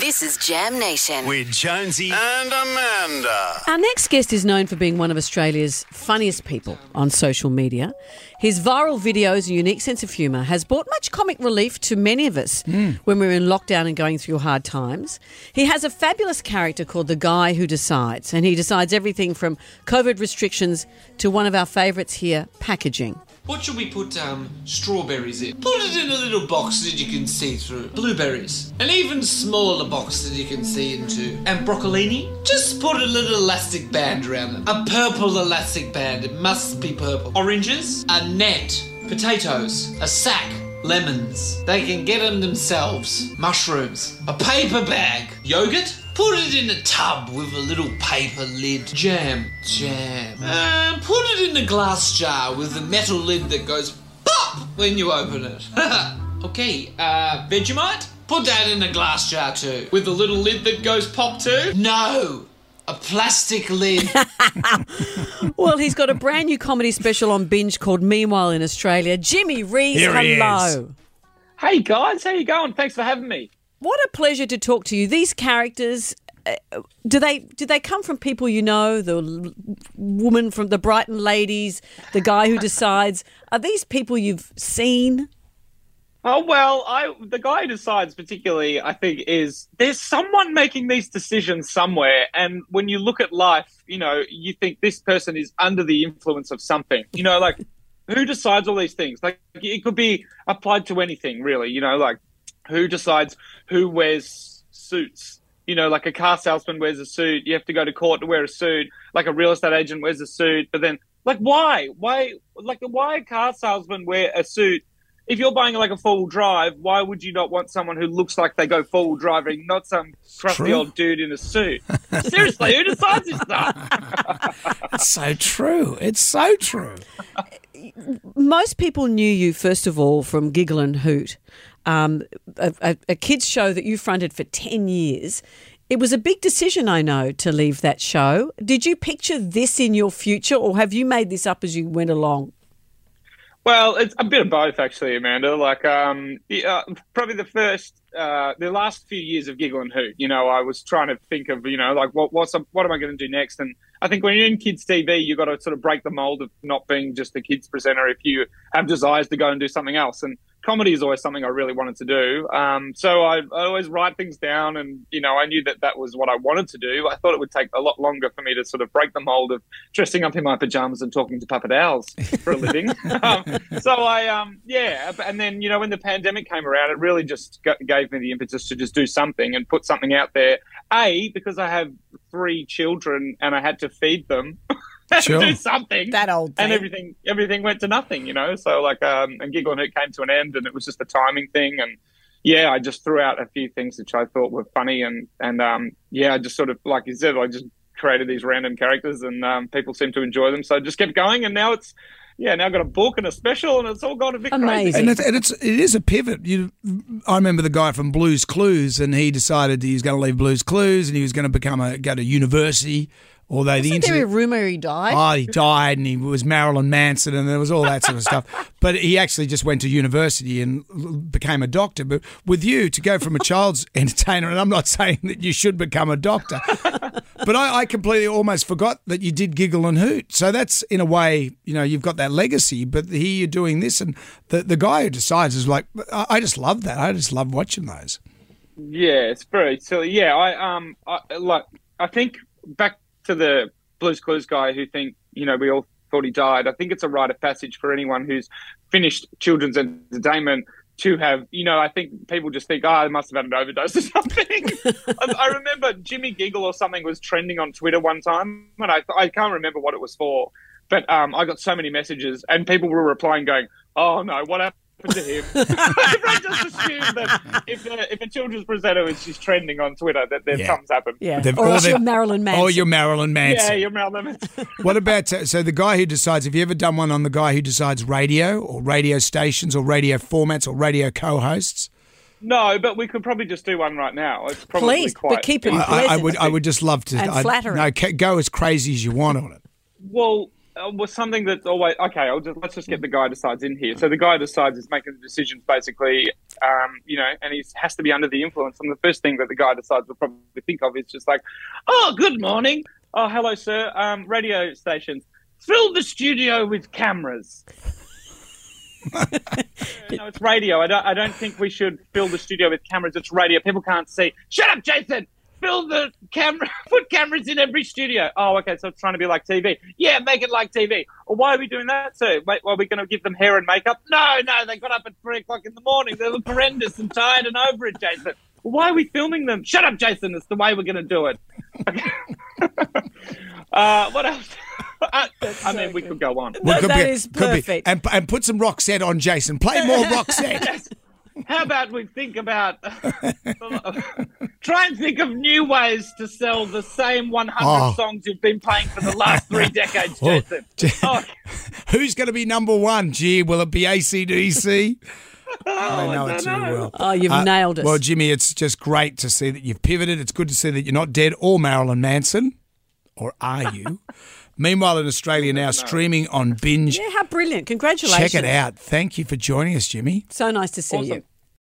This is Jam Nation. with Jonesy and Amanda. Our next guest is known for being one of Australia's funniest people on social media. His viral videos and unique sense of humour has brought much comic relief to many of us hmm. when we're in lockdown and going through hard times. He has a fabulous character called the Guy Who Decides, and he decides everything from COVID restrictions to one of our favourites here, packaging. What should we put um, strawberries in? Put it in a little box that you can see through. Blueberries. An even smaller box that you can see into. And broccolini? Just put a little elastic band around it. A purple elastic band. It must be purple. Oranges? A net. Potatoes. A sack. Lemons. They can get them themselves. Mushrooms. A paper bag. Yogurt? Put it in a tub with a little paper lid. Jam. Jam. Uh, put it in a glass jar with a metal lid that goes pop when you open it. okay, uh, Vegemite? Put that in a glass jar too. With a little lid that goes pop too? No! A plastic lid. Well, he's got a brand new comedy special on Binge called Meanwhile in Australia. Jimmy Rees, Here he hello. is. Hey guys, how you going? Thanks for having me. What a pleasure to talk to you. These characters, uh, do they do they come from people you know? The l- woman from the Brighton ladies, the guy who decides. Are these people you've seen? Oh well, I the guy who decides particularly, I think, is there's someone making these decisions somewhere, and when you look at life, you know, you think this person is under the influence of something. You know, like who decides all these things? Like it could be applied to anything, really. You know, like who decides who wears suits? You know, like a car salesman wears a suit. You have to go to court to wear a suit. Like a real estate agent wears a suit. But then, like, why? Why? Like, why a car salesman wear a suit? If you're buying like a four wheel drive, why would you not want someone who looks like they go four wheel driving, not some crusty True. old dude in a suit? Seriously, who decides this stuff? It's so true. It's so true. Most people knew you first of all from Giggle and Hoot, um, a, a, a kids show that you fronted for ten years. It was a big decision, I know, to leave that show. Did you picture this in your future, or have you made this up as you went along? Well, it's a bit of both, actually, Amanda. Like, um, uh, probably the first, uh, the last few years of Giggle and Hoot, you know, I was trying to think of, you know, like what, what's, what am I going to do next? And I think when you're in kids TV, you've got to sort of break the mold of not being just a kids presenter. If you have desires to go and do something else, and comedy is always something I really wanted to do. Um, so I, I always write things down, and you know, I knew that that was what I wanted to do. I thought it would take a lot longer for me to sort of break the mold of dressing up in my pajamas and talking to puppet owls for a living. um, so I, um, yeah, and then you know, when the pandemic came around, it really just g- gave me the impetus to just do something and put something out there. A because I have three children and I had to feed them. Sure. do something That old and everything everything went to nothing, you know. So like um and Giggle and It came to an end and it was just a timing thing and yeah, I just threw out a few things which I thought were funny and and um yeah, I just sort of like you said, I just created these random characters and um, people seem to enjoy them. So I just kept going and now it's yeah, now I've got a book and a special and it's all gone a bit Amazing. crazy. And it's, and it's it is a pivot. You, I remember the guy from Blues Clues, and he decided he was going to leave Blues Clues, and he was going to become a go to university. Although the Isn't there a rumor he died? oh, he died, and he was Marilyn Manson, and there was all that sort of stuff. But he actually just went to university and became a doctor. But with you to go from a child's entertainer, and I'm not saying that you should become a doctor, but I, I completely almost forgot that you did giggle and hoot. So that's in a way, you know, you've got that legacy. But here you're doing this, and the the guy who decides is like, I, I just love that. I just love watching those. Yeah, it's very silly. Yeah, I um, I, like I think back to the Blues Clues guy who think you know we all thought he died. I think it's a rite of passage for anyone who's finished children's entertainment to have you know. I think people just think, oh, I must have had an overdose or something. I, I remember Jimmy Giggle or something was trending on Twitter one time, and I I can't remember what it was for, but um, I got so many messages and people were replying going, oh no, what happened? To him, everyone just assumed that if a, if a children's presenter is just trending on Twitter, that then Yeah. something's happened. yeah. They've- Or or else you're Marilyn Manson. Oh, you're Marilyn Manson. Yeah, you're Marilyn. What about uh, so the guy who decides? Have you ever done one on the guy who decides radio or radio stations or radio formats or radio co-hosts? No, but we could probably just do one right now. It's probably Please, quite. but keep it I, I, I would. I would just love to. And I'd- flattering. No, go as crazy as you want on it. Well, uh, was something that's always okay. I'll just let's just get the guy decides in here. So the guy decides is making the decisions basically, um, you know, and he has to be under the influence. And the first thing that the guy decides will probably think of is just like, oh, good morning. Oh, hello, sir. Um, radio stations. Fill the studio with cameras. no, it's radio. I don't. I don't think we should fill the studio with cameras. It's radio. People can't see. Shut up, Jason. Fill the camera. Put cameras in every studio. Oh, okay. So it's trying to be like TV. Yeah, make it like TV. Well, why are we doing that, sir? Wait, are we going to give them hair and makeup? No, no. They got up at three o'clock in the morning. They look horrendous and tired and over it, Jason. Why are we filming them? Shut up, Jason. It's the way we're going to do it. Okay. uh, what else? Uh, I mean, we could go on. No, could that be- is could be. perfect. And, and put some Roxette on, Jason. Play more Roxette. Yes. How about we think about try and think of new ways to sell the same 100 Oh. songs you've been playing for the last three decades, Oh, Jason. J- Oh, Who's going to be number one? Gee, will it be ACDC? I know it too well. Oh, you've Uh, nailed us. Well, Jimmy, it's just great to see that you've pivoted. It's good to see that you're not dead or Marilyn Manson. Or are you? Meanwhile, in Australia now, streaming on Binge. yeah, how brilliant. Congratulations. Check it out. Thank you for joining us, Jimmy. So nice to see you. awesome.